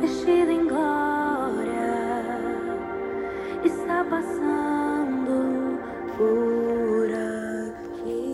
vestido em glória, está passando por aqui.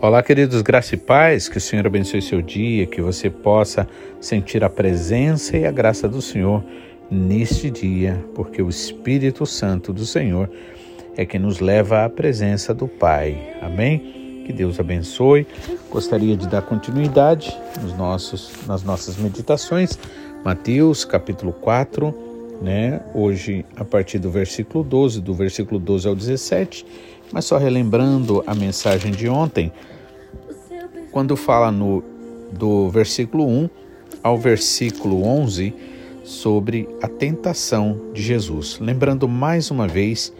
Olá, queridos graça e paz, que o Senhor abençoe seu dia, que você possa sentir a presença e a graça do Senhor neste dia, porque o Espírito Santo do Senhor é que nos leva à presença do Pai. Amém? Que Deus abençoe. Gostaria de dar continuidade nos nossos, nas nossas meditações. Mateus capítulo 4, né? Hoje a partir do versículo 12, do versículo 12 ao 17, mas só relembrando a mensagem de ontem, quando fala no do versículo 1 ao versículo 11 sobre a tentação de Jesus. Lembrando mais uma vez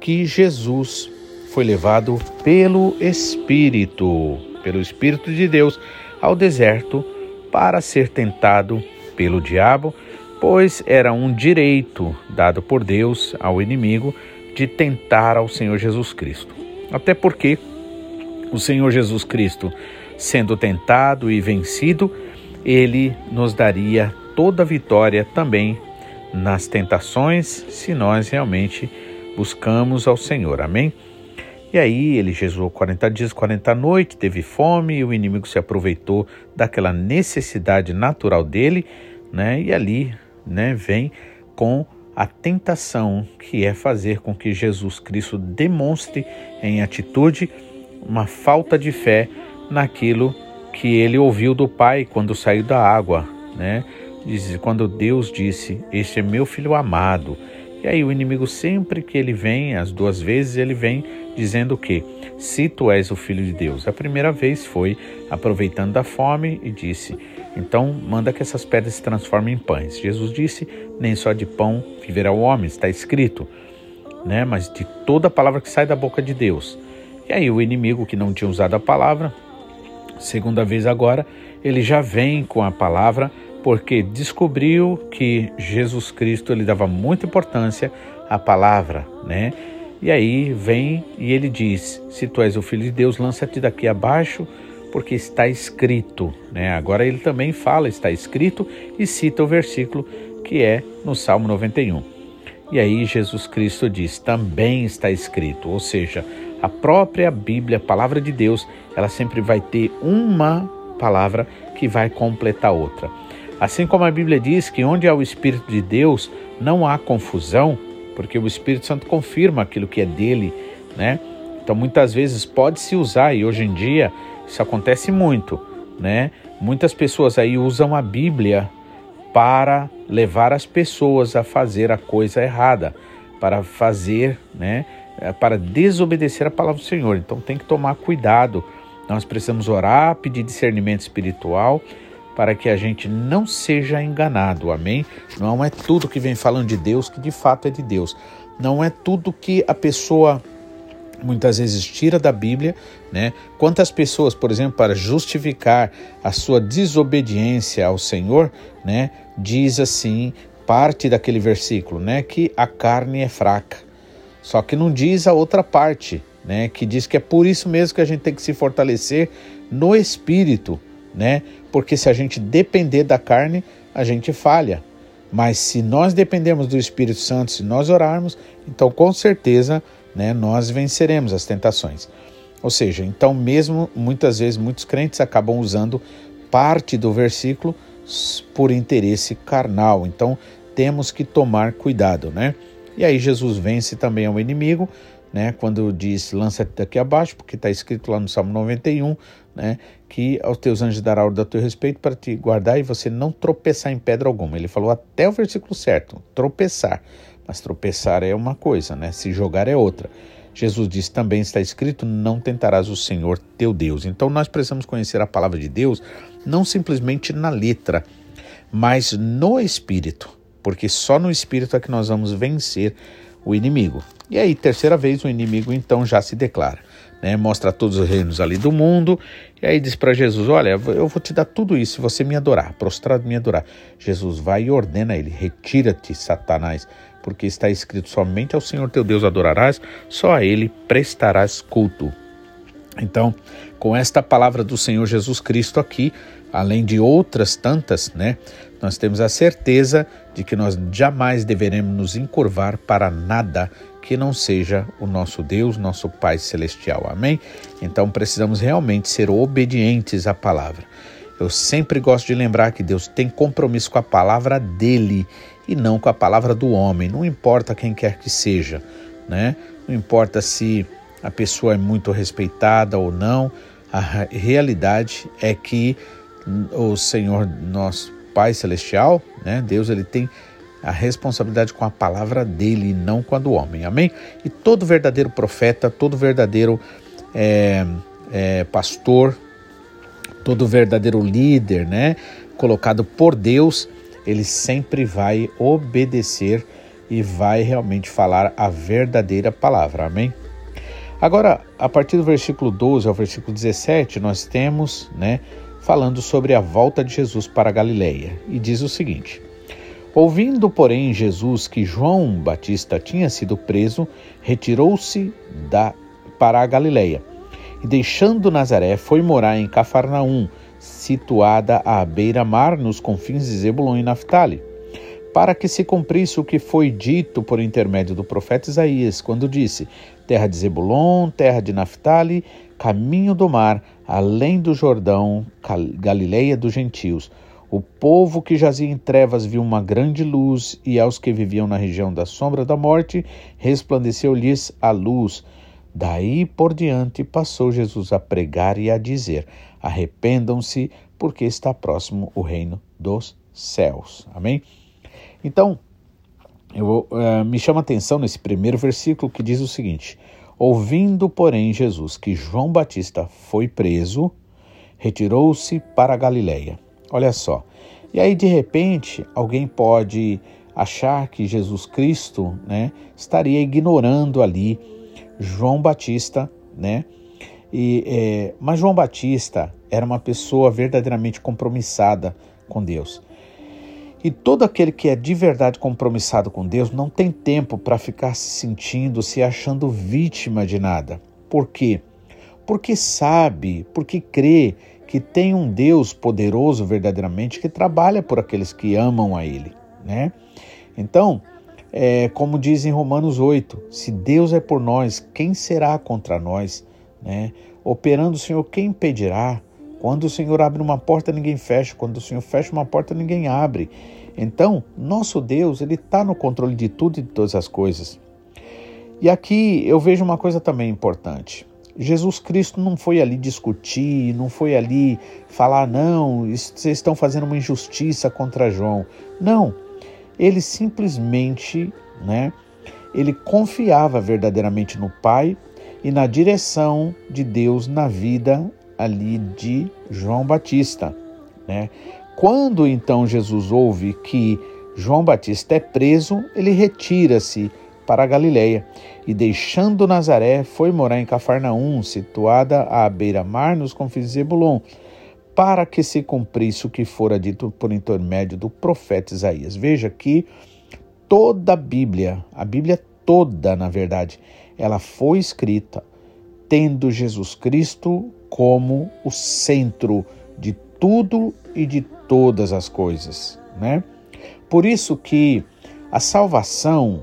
que Jesus foi levado pelo Espírito, pelo Espírito de Deus, ao deserto para ser tentado pelo diabo, pois era um direito dado por Deus ao inimigo de tentar ao Senhor Jesus Cristo. Até porque o Senhor Jesus Cristo, sendo tentado e vencido, ele nos daria toda a vitória também nas tentações, se nós realmente buscamos ao Senhor. Amém? E aí ele jejuou 40 dias, 40 noites, teve fome e o inimigo se aproveitou daquela necessidade natural dele, né? E ali, né, vem com a tentação que é fazer com que Jesus Cristo demonstre em atitude uma falta de fé naquilo que ele ouviu do Pai quando saiu da água, né? Diz, quando Deus disse: "Este é meu filho amado". E aí o inimigo sempre que ele vem, as duas vezes ele vem dizendo que se tu és o filho de Deus. A primeira vez foi aproveitando da fome e disse: então manda que essas pedras se transformem em pães. Jesus disse: nem só de pão viverá o homem, está escrito, né? Mas de toda a palavra que sai da boca de Deus. E aí o inimigo que não tinha usado a palavra, segunda vez agora, ele já vem com a palavra porque descobriu que Jesus Cristo ele dava muita importância à palavra, né? E aí vem e ele diz: Se tu és o filho de Deus, lança-te daqui abaixo, porque está escrito, né? Agora ele também fala, está escrito e cita o versículo que é no Salmo 91. E aí Jesus Cristo diz: também está escrito, ou seja, a própria Bíblia, a palavra de Deus, ela sempre vai ter uma palavra que vai completar outra. Assim como a Bíblia diz que onde há o Espírito de Deus não há confusão, porque o Espírito Santo confirma aquilo que é dele, né? Então muitas vezes pode se usar e hoje em dia isso acontece muito, né? Muitas pessoas aí usam a Bíblia para levar as pessoas a fazer a coisa errada, para fazer, né, para desobedecer a palavra do Senhor. Então tem que tomar cuidado. Nós precisamos orar, pedir discernimento espiritual para que a gente não seja enganado. Amém? Não é tudo que vem falando de Deus que de fato é de Deus. Não é tudo que a pessoa muitas vezes tira da Bíblia, né? Quantas pessoas, por exemplo, para justificar a sua desobediência ao Senhor, né, diz assim, parte daquele versículo, né, que a carne é fraca. Só que não diz a outra parte, né, que diz que é por isso mesmo que a gente tem que se fortalecer no espírito, né? Porque se a gente depender da carne, a gente falha. Mas se nós dependemos do Espírito Santo, se nós orarmos, então com certeza né, nós venceremos as tentações. Ou seja, então mesmo muitas vezes muitos crentes acabam usando parte do versículo por interesse carnal. Então temos que tomar cuidado, né? E aí Jesus vence também ao inimigo, né? Quando diz lança-te daqui abaixo, porque está escrito lá no Salmo 91, né? Que aos teus anjos dará ordem a teu respeito para te guardar e você não tropeçar em pedra alguma. Ele falou até o versículo certo, tropeçar. Mas tropeçar é uma coisa, né? Se jogar é outra. Jesus diz também está escrito: não tentarás o Senhor teu Deus. Então nós precisamos conhecer a palavra de Deus não simplesmente na letra, mas no espírito, porque só no espírito é que nós vamos vencer o inimigo. E aí, terceira vez, o inimigo então já se declara. Né, mostra todos os reinos ali do mundo, e aí diz para Jesus: Olha, eu vou te dar tudo isso se você me adorar, prostrado me adorar. Jesus vai e ordena ele: Retira-te, Satanás, porque está escrito: Somente ao Senhor teu Deus adorarás, só a ele prestarás culto. Então, com esta palavra do Senhor Jesus Cristo aqui, além de outras tantas, né, nós temos a certeza de que nós jamais deveremos nos encurvar para nada que não seja o nosso Deus, nosso Pai Celestial. Amém? Então precisamos realmente ser obedientes à palavra. Eu sempre gosto de lembrar que Deus tem compromisso com a palavra dele e não com a palavra do homem, não importa quem quer que seja, né? Não importa se a pessoa é muito respeitada ou não, a realidade é que o Senhor, nosso Pai Celestial, né, Deus, ele tem a responsabilidade com a palavra dele e não com a do homem, amém? E todo verdadeiro profeta, todo verdadeiro é, é, pastor, todo verdadeiro líder, né, colocado por Deus, ele sempre vai obedecer e vai realmente falar a verdadeira palavra, amém? Agora, a partir do versículo 12 ao versículo 17, nós temos, né, falando sobre a volta de Jesus para a Galileia, e diz o seguinte: Ouvindo, porém, Jesus que João Batista tinha sido preso, retirou-se da para a Galileia, e deixando Nazaré, foi morar em Cafarnaum, situada à beira-mar nos confins de Zebulon e Naphtali para que se cumprisse o que foi dito por intermédio do profeta Isaías, quando disse: Terra de Zebulon, terra de Naphtali, caminho do mar, além do Jordão, Galileia dos gentios. O povo que jazia em trevas viu uma grande luz, e aos que viviam na região da sombra da morte, resplandeceu-lhes a luz. Daí por diante passou Jesus a pregar e a dizer: Arrependam-se, porque está próximo o reino dos céus. Amém? Então, eu, uh, me chama a atenção nesse primeiro versículo que diz o seguinte: Ouvindo, porém, Jesus que João Batista foi preso, retirou-se para a Galiléia. Olha só. E aí, de repente, alguém pode achar que Jesus Cristo né, estaria ignorando ali João Batista, né? E, é, mas João Batista era uma pessoa verdadeiramente compromissada com Deus. E todo aquele que é de verdade compromissado com Deus não tem tempo para ficar se sentindo, se achando vítima de nada. Por quê? Porque sabe, porque crê que tem um Deus poderoso verdadeiramente que trabalha por aqueles que amam a Ele, né? Então, é, como diz em Romanos 8, se Deus é por nós, quem será contra nós? Né? Operando o Senhor, quem impedirá? Quando o Senhor abre uma porta, ninguém fecha. Quando o Senhor fecha uma porta, ninguém abre. Então, nosso Deus, ele está no controle de tudo e de todas as coisas. E aqui eu vejo uma coisa também importante. Jesus Cristo não foi ali discutir, não foi ali falar, não, vocês estão fazendo uma injustiça contra João. Não, ele simplesmente, né, ele confiava verdadeiramente no Pai e na direção de Deus na vida ali de João Batista, né? Quando então Jesus ouve que João Batista é preso, ele retira-se para a Galiléia e deixando Nazaré foi morar em Cafarnaum, situada à beira-mar nos confins de Zebulon, para que se cumprisse o que fora dito por intermédio do profeta Isaías. Veja que toda a Bíblia, a Bíblia toda, na verdade, ela foi escrita tendo Jesus Cristo como o centro de tudo e de todas as coisas, né? Por isso que a salvação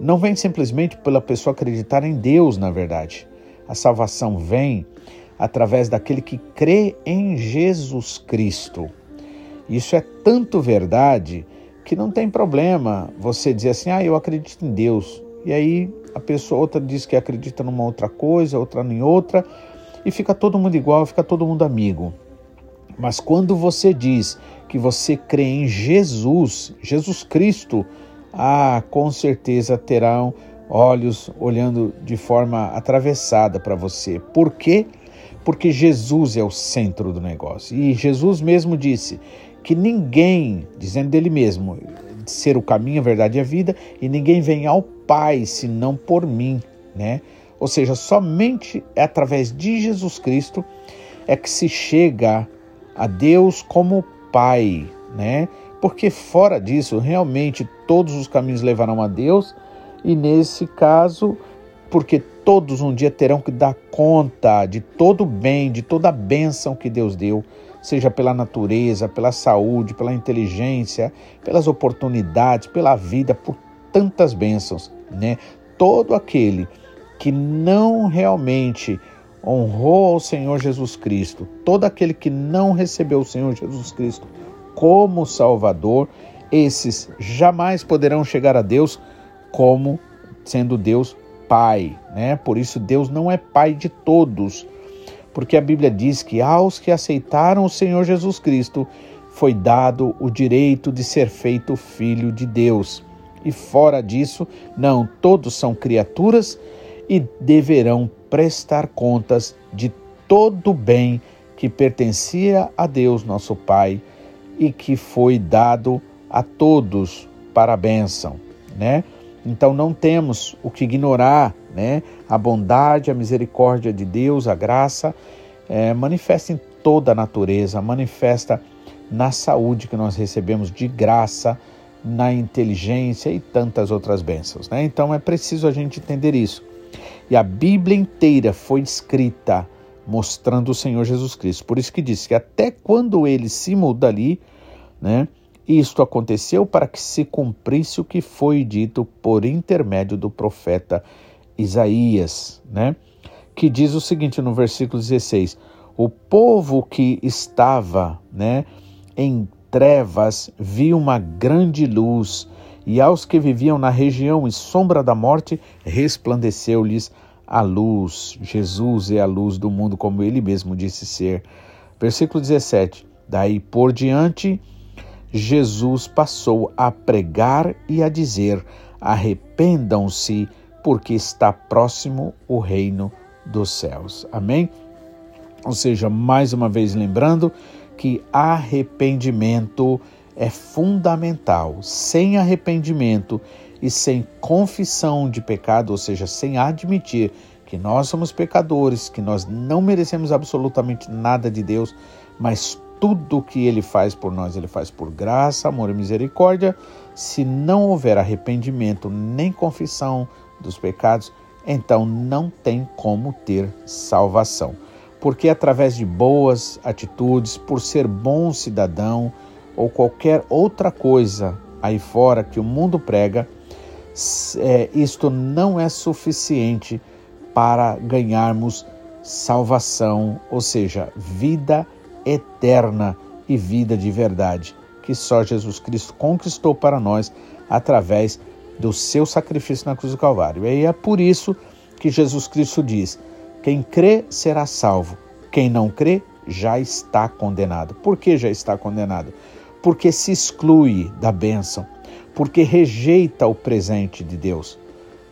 não vem simplesmente pela pessoa acreditar em Deus, na verdade. A salvação vem através daquele que crê em Jesus Cristo. Isso é tanto verdade que não tem problema você dizer assim: "Ah, eu acredito em Deus". E aí a pessoa outra diz que acredita numa outra coisa, outra em outra, e fica todo mundo igual, fica todo mundo amigo. Mas quando você diz que você crê em Jesus, Jesus Cristo, ah, com certeza terão olhos olhando de forma atravessada para você. Por quê? Porque Jesus é o centro do negócio. E Jesus mesmo disse que ninguém, dizendo dele mesmo, ser o caminho, a verdade e a vida, e ninguém vem ao Pai senão por mim, né? Ou seja, somente é através de Jesus Cristo é que se chega a Deus como Pai, né? Porque fora disso, realmente todos os caminhos levarão a Deus, e nesse caso, porque todos um dia terão que dar conta de todo o bem, de toda a bênção que Deus deu, seja pela natureza, pela saúde, pela inteligência, pelas oportunidades, pela vida, por tantas bênçãos, né? Todo aquele que não realmente honrou ao Senhor Jesus Cristo, todo aquele que não recebeu o Senhor Jesus Cristo como Salvador, esses jamais poderão chegar a Deus como sendo Deus Pai, né? Por isso Deus não é Pai de todos, porque a Bíblia diz que aos que aceitaram o Senhor Jesus Cristo foi dado o direito de ser feito filho de Deus. E fora disso, não, todos são criaturas e deverão prestar contas de todo o bem que pertencia a Deus, nosso Pai, e que foi dado a todos para a bênção, né? Então não temos o que ignorar, né? A bondade, a misericórdia de Deus, a graça, é, manifesta em toda a natureza, manifesta na saúde que nós recebemos de graça, na inteligência e tantas outras bênçãos, né? Então é preciso a gente entender isso. E a Bíblia inteira foi escrita mostrando o Senhor Jesus Cristo. Por isso que diz que até quando ele se muda ali, né? Isto aconteceu para que se cumprisse o que foi dito por intermédio do profeta Isaías, né? Que diz o seguinte no versículo 16: O povo que estava, né, em trevas viu uma grande luz, e aos que viviam na região e sombra da morte resplandeceu-lhes a luz. Jesus é a luz do mundo, como ele mesmo disse ser. Versículo 17: Daí por diante Jesus passou a pregar e a dizer: arrependam-se, porque está próximo o reino dos céus. Amém? Ou seja, mais uma vez lembrando que arrependimento fundamental. Sem arrependimento e sem confissão de pecado, ou seja, sem admitir que nós somos pecadores, que nós não merecemos absolutamente nada de Deus, mas tudo que ele faz por nós, ele faz por graça, amor e misericórdia. Se não houver arrependimento nem confissão dos pecados, então não tem como ter salvação. Porque através de boas atitudes, por ser bom cidadão ou qualquer outra coisa aí fora que o mundo prega, é, isto não é suficiente para ganharmos salvação, ou seja, vida eterna e vida de verdade, que só Jesus Cristo conquistou para nós através do seu sacrifício na cruz do Calvário. E é por isso que Jesus Cristo diz: quem crê será salvo, quem não crê já está condenado. Por que já está condenado? Porque se exclui da bênção, porque rejeita o presente de Deus,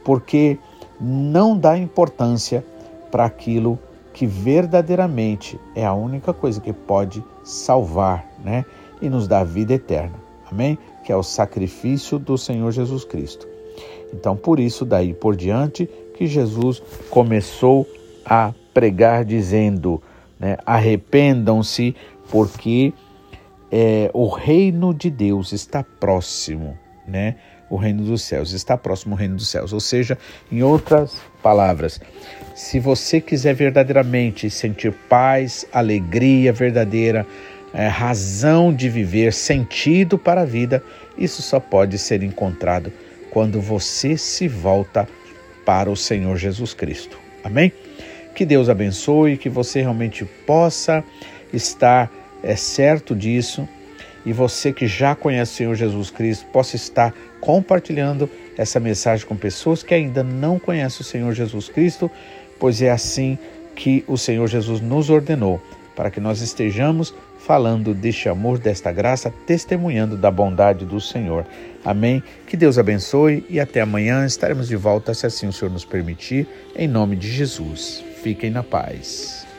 porque não dá importância para aquilo que verdadeiramente é a única coisa que pode salvar, né? E nos dar vida eterna. Amém? Que é o sacrifício do Senhor Jesus Cristo. Então, por isso, daí por diante, que Jesus começou a pregar dizendo, né, arrependam-se, porque é, o reino de Deus está próximo, né? o reino dos céus, está próximo o reino dos céus. Ou seja, em outras palavras, se você quiser verdadeiramente sentir paz, alegria verdadeira, é, razão de viver, sentido para a vida, isso só pode ser encontrado quando você se volta para o Senhor Jesus Cristo. Amém? Que Deus abençoe, que você realmente possa estar é, certo disso e você que já conhece o Senhor Jesus Cristo possa estar compartilhando essa mensagem com pessoas que ainda não conhecem o Senhor Jesus Cristo, pois é assim que o Senhor Jesus nos ordenou, para que nós estejamos falando deste amor, desta graça, testemunhando da bondade do Senhor. Amém. Que Deus abençoe e até amanhã estaremos de volta, se assim o Senhor nos permitir, em nome de Jesus. Fiquem na paz.